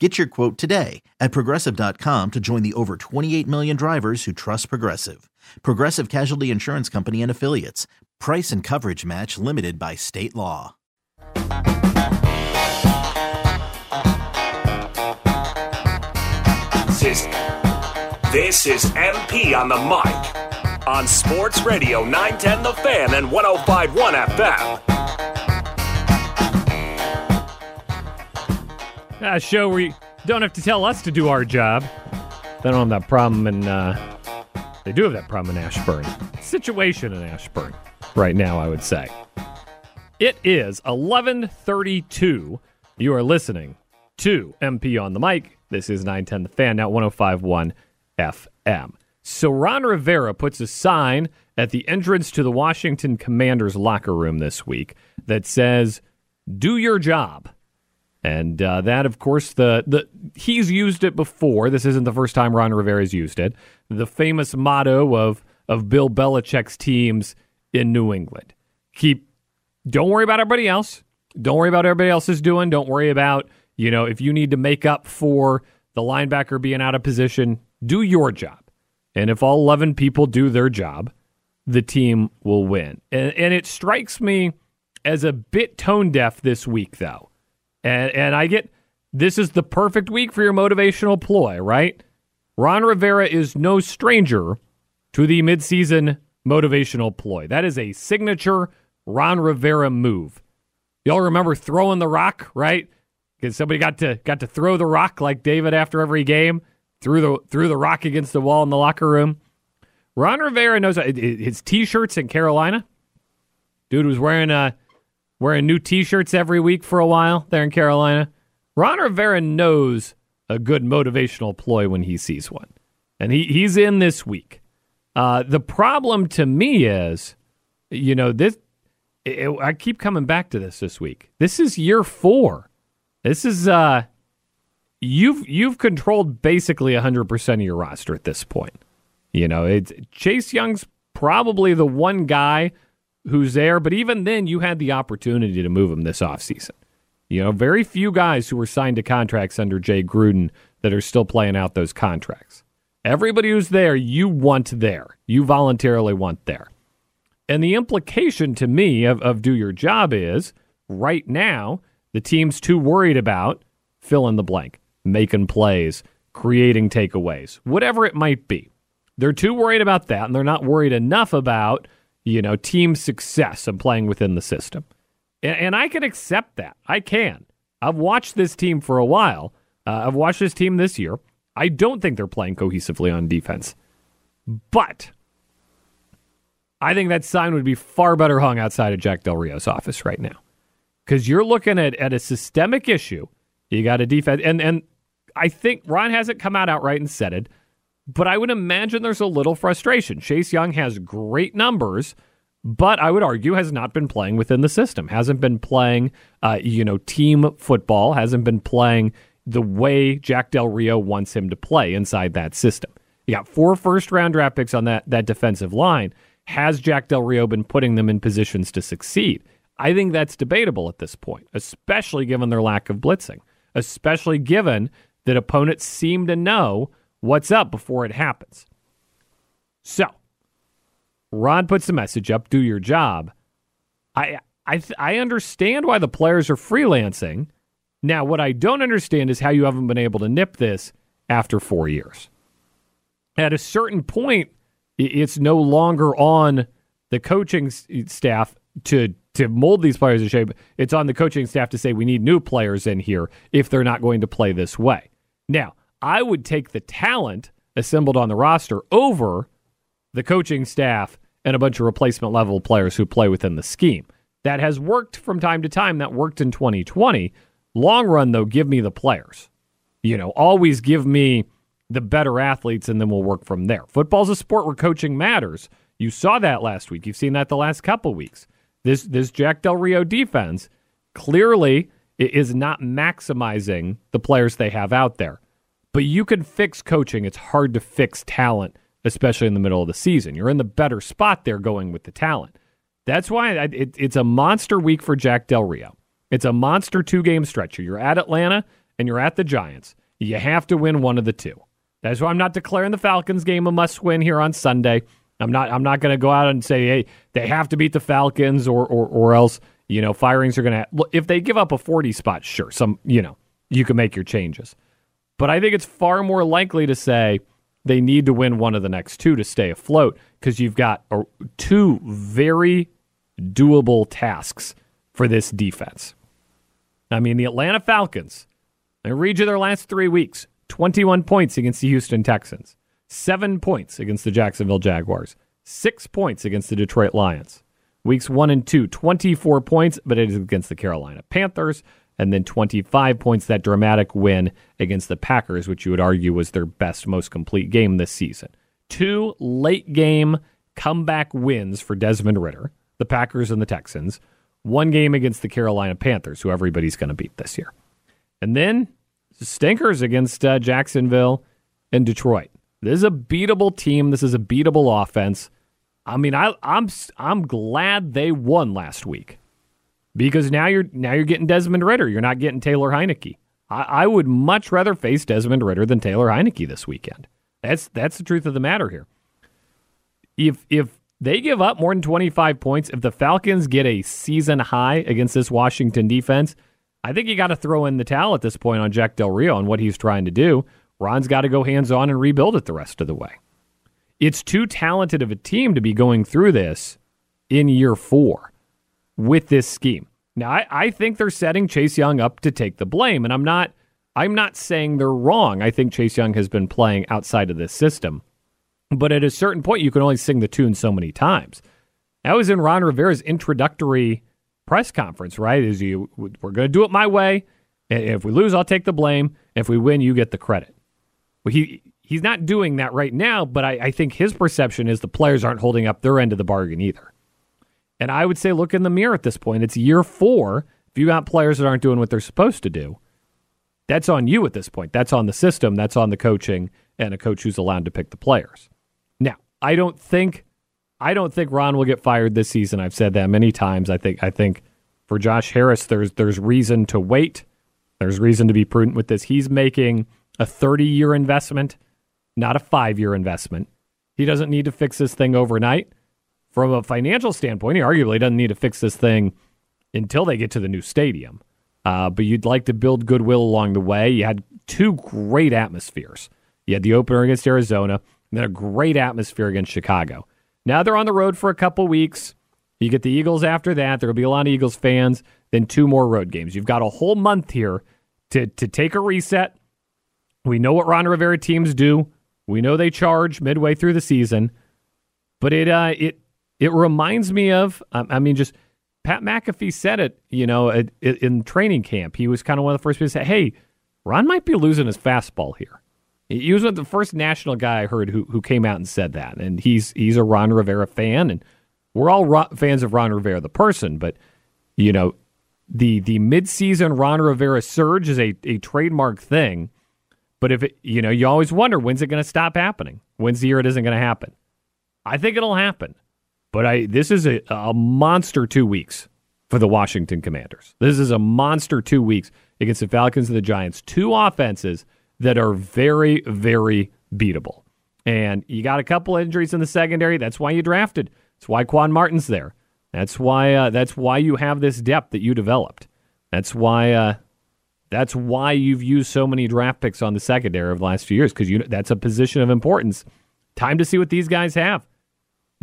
Get your quote today at progressive.com to join the over 28 million drivers who trust Progressive. Progressive Casualty Insurance Company and Affiliates. Price and coverage match limited by state law. This is, this is MP on the mic on Sports Radio 910 The Fan and 1051 FM. A show where you don't have to tell us to do our job. They don't have that problem in, uh, they do have that problem in Ashburn. Situation in Ashburn right now, I would say. It is 1132. You are listening to MP on the mic. This is 910 The Fan, now 1051 FM. So Ron Rivera puts a sign at the entrance to the Washington Commanders locker room this week that says, Do your job. And uh, that, of course, the, the he's used it before. This isn't the first time Ron Rivera's used it. The famous motto of of Bill Belichick's teams in New England: keep, don't worry about everybody else. Don't worry about everybody else is doing. Don't worry about you know if you need to make up for the linebacker being out of position. Do your job, and if all eleven people do their job, the team will win. And, and it strikes me as a bit tone deaf this week, though and, and I get this is the perfect week for your motivational ploy, right? Ron Rivera is no stranger to the midseason motivational ploy. That is a signature Ron Rivera move. Y'all remember throwing the rock, right? Because somebody got to got to throw the rock like David after every game, threw the threw the rock against the wall in the locker room. Ron Rivera knows uh, his t-shirts in Carolina. Dude was wearing a wearing new T-shirts every week for a while there in Carolina. Ron Rivera knows a good motivational ploy when he sees one, and he he's in this week. Uh, the problem to me is, you know, this. It, I keep coming back to this this week. This is year four. This is uh, you've you've controlled basically 100% of your roster at this point. You know, it's Chase Young's probably the one guy who's there. But even then, you had the opportunity to move him this offseason. You know, very few guys who were signed to contracts under Jay Gruden that are still playing out those contracts. Everybody who's there, you want there. You voluntarily want there. And the implication to me of, of do your job is right now, the team's too worried about fill in the blank, making plays, creating takeaways, whatever it might be. They're too worried about that, and they're not worried enough about you know, team success and playing within the system. And, and, I can accept that. I can. I've watched this team for a while. Uh, I've watched this team this year. I don't think they're playing cohesively on defense. But I think that sign would be far better hung outside of Jack Del Rio's office right now. Because you're looking at, at a systemic issue. You got a defense. And, and I think Ron hasn't come out outright and said it, but I would imagine there's a little frustration. Chase Young has great numbers, but I would argue has not been playing within the system. Hasn't been playing, uh, you know, team football. Hasn't been playing the way Jack Del Rio wants him to play inside that system. You got four first round draft picks on that that defensive line. Has Jack Del Rio been putting them in positions to succeed? I think that's debatable at this point, especially given their lack of blitzing, especially given that opponents seem to know what's up before it happens. So, Ron puts the message up, do your job. I I I understand why the players are freelancing, Now, what I don't understand is how you haven't been able to nip this after four years. At a certain point, it's no longer on the coaching staff to to mold these players in shape. It's on the coaching staff to say we need new players in here if they're not going to play this way. Now, I would take the talent assembled on the roster over the coaching staff and a bunch of replacement level players who play within the scheme. That has worked from time to time. That worked in 2020. Long run, though, give me the players. You know, always give me the better athletes, and then we'll work from there. Football's a sport where coaching matters. You saw that last week. You've seen that the last couple weeks. This this Jack Del Rio defense clearly is not maximizing the players they have out there. But you can fix coaching. It's hard to fix talent, especially in the middle of the season. You're in the better spot there going with the talent. That's why it, it's a monster week for Jack Del Rio. It's a monster two game stretch. You're at Atlanta and you're at the Giants. You have to win one of the two. That's why I'm not declaring the Falcons game a must win here on Sunday. I'm not I'm not going to go out and say hey they have to beat the Falcons or or, or else you know firings are going to if they give up a 40 spot sure some you know you can make your changes. But I think it's far more likely to say they need to win one of the next two to stay afloat because you've got a, two very doable tasks for this defense. I mean, the Atlanta Falcons, I read you their last three weeks 21 points against the Houston Texans, seven points against the Jacksonville Jaguars, six points against the Detroit Lions. Weeks one and two, 24 points, but it is against the Carolina Panthers, and then 25 points, that dramatic win against the Packers, which you would argue was their best, most complete game this season. Two late game comeback wins for Desmond Ridder, the Packers and the Texans. One game against the Carolina Panthers, who everybody's going to beat this year. And then stinkers against uh, Jacksonville and Detroit. This is a beatable team. This is a beatable offense. I mean, I, I'm I'm glad they won last week because now you're now you're getting Desmond Ridder. You're not getting Taylor Heinicke. I, I would much rather face Desmond Ridder than Taylor Heinicke this weekend. That's that's the truth of the matter here. If if they give up more than 25 points, if the Falcons get a season high against this Washington defense, I think you got to throw in the towel at this point on Jack Del Rio and what he's trying to do. Ron's got to go hands on and rebuild it the rest of the way. It's too talented of a team to be going through this in year four with this scheme. Now, I, I think they're setting Chase Young up to take the blame, and I'm not. I'm not saying they're wrong. I think Chase Young has been playing outside of this system, but at a certain point, you can only sing the tune so many times. That was in Ron Rivera's introductory press conference, right? Is you we're going to do it my way. If we lose, I'll take the blame. If we win, you get the credit. Well, he he's not doing that right now, but I, I think his perception is the players aren't holding up their end of the bargain either. And I would say look in the mirror at this point. It's year four. If you got players that aren't doing what they're supposed to do, that's on you at this point. That's on the system. That's on the coaching and a coach who's allowed to pick the players. Now, I don't think I don't think Ron will get fired this season. I've said that many times. I think I think for Josh Harris, there's there's reason to wait. There's reason to be prudent with this. He's making a 30 year investment, not a five year investment. He doesn't need to fix this thing overnight. From a financial standpoint, he arguably doesn't need to fix this thing until they get to the new stadium. Uh, but you'd like to build goodwill along the way. You had two great atmospheres. You had the opener against Arizona, and then a great atmosphere against Chicago. Now they're on the road for a couple weeks. You get the Eagles after that. There will be a lot of Eagles fans. Then two more road games. You've got a whole month here to to take a reset. We know what Ron Rivera teams do. We know they charge midway through the season, but it uh, it it reminds me of, um, I mean, just Pat McAfee said it, you know, in training camp. He was kind of one of the first people to say, hey, Ron might be losing his fastball here. He was the first national guy I heard who, who came out and said that. And he's he's a Ron Rivera fan, and we're all Ron, fans of Ron Rivera, the person. But, you know, the the midseason Ron Rivera surge is a, a trademark thing. But if it, you know, you always wonder when's it going to stop happening? When's the year it isn't going to happen? I think it'll happen. But I this is a, a monster two weeks for the Washington Commanders. This is a monster two weeks against the Falcons and the Giants. Two offenses that are very, very beatable. And you got a couple injuries in the secondary. That's why you drafted. That's why Quan Martin's there. That's why uh, that's why you have this depth that you developed. That's why uh, That's why you've used so many draft picks on the secondary of the last few years because you that's a position of importance. Time to see what these guys have.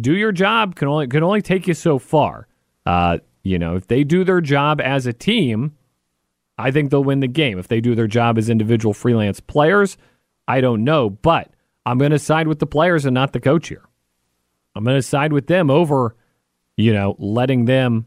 Do your job can only can only take you so far. Uh, you know, if they do their job as a team, I think they'll win the game. If they do their job as individual freelance players, I don't know, but I'm going to side with the players and not the coach here. I'm going to side with them over, you know, letting them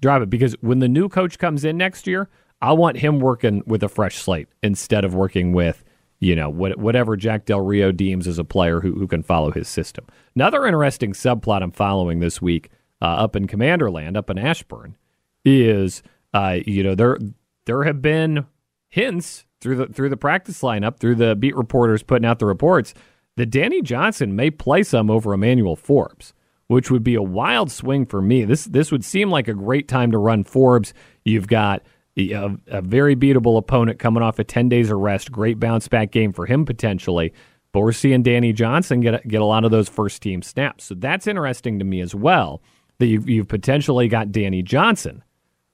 drive it because when the new coach comes in next year, I want him working with a fresh slate instead of working with, you know, what, whatever Jack Del Rio deems as a player who, who can follow his system. Another interesting subplot I'm following this week uh, up in Commanderland, up in Ashburn, is, uh, you know, there there have been hints through the through the practice lineup, through the beat reporters putting out the reports that Danny Johnson may play some over Emmanuel Forbes which would be a wild swing for me. This this would seem like a great time to run Forbes. You've got a, a very beatable opponent coming off a 10 days of rest. Great bounce back game for him potentially. But we're seeing Danny Johnson get get a lot of those first team snaps. So that's interesting to me as well. That you've, you've potentially got Danny Johnson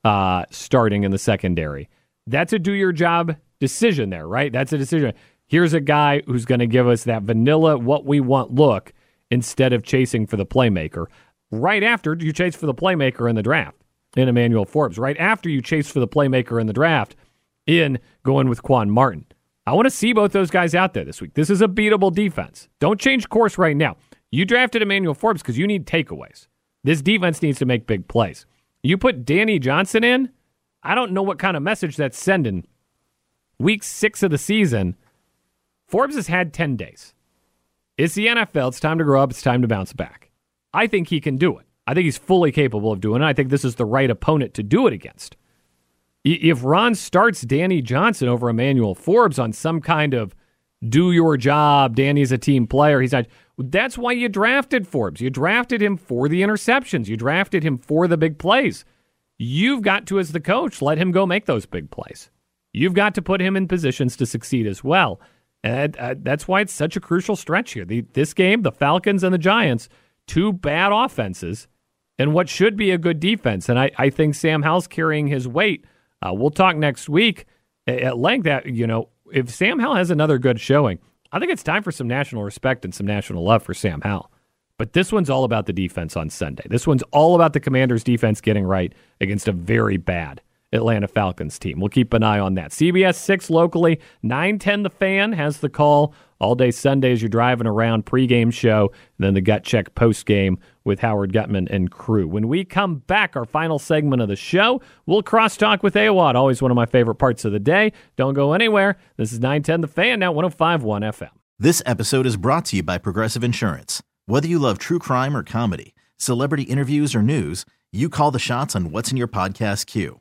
uh, starting in the secondary. That's a do your job decision there, right? That's a decision. Here's a guy who's going to give us that vanilla, what we want look instead of chasing for the playmaker. Right after you chase for the playmaker in the draft in Emmanuel Forbes, right after you chase for the playmaker in the draft in going with Quan Martin. I want to see both those guys out there this week. This is a beatable defense. Don't change course right now. You drafted Emmanuel Forbes because you need takeaways. This defense needs to make big plays. You put Danny Johnson in, I don't know what kind of message that's sending. Week six of the season, Forbes has had 10 days. It's the NFL. It's time to grow up. It's time to bounce back. I think he can do it. I think he's fully capable of doing it. I think this is the right opponent to do it against. If Ron starts Danny Johnson over Emmanuel Forbes on some kind of do your job, Danny's a team player, he's not. That's why you drafted Forbes. You drafted him for the interceptions. You drafted him for the big plays. You've got to, as the coach, let him go make those big plays. You've got to put him in positions to succeed as well. And uh, that's why it's such a crucial stretch here. The, this game, the Falcons and the Giants, two bad offenses and what should be a good defense. And I, I think Sam Howell's carrying his weight. Uh, we'll talk next week at length. That you know, if Sam Howell has another good showing, I think it's time for some national respect and some national love for Sam Howell. But this one's all about the defense on Sunday. This one's all about the Commanders' defense getting right against a very bad Atlanta Falcons team. We'll keep an eye on that. CBS 6 locally, 910 The Fan has the call all day Sunday as you're driving around pregame show, and then the gut check postgame with Howard Gutman and crew. When we come back, our final segment of the show, we'll crosstalk with AWOD, always one of my favorite parts of the day. Don't go anywhere. This is 910 The Fan, now 1051 FM. This episode is brought to you by Progressive Insurance. Whether you love true crime or comedy, celebrity interviews or news, you call the shots on what's in your podcast queue.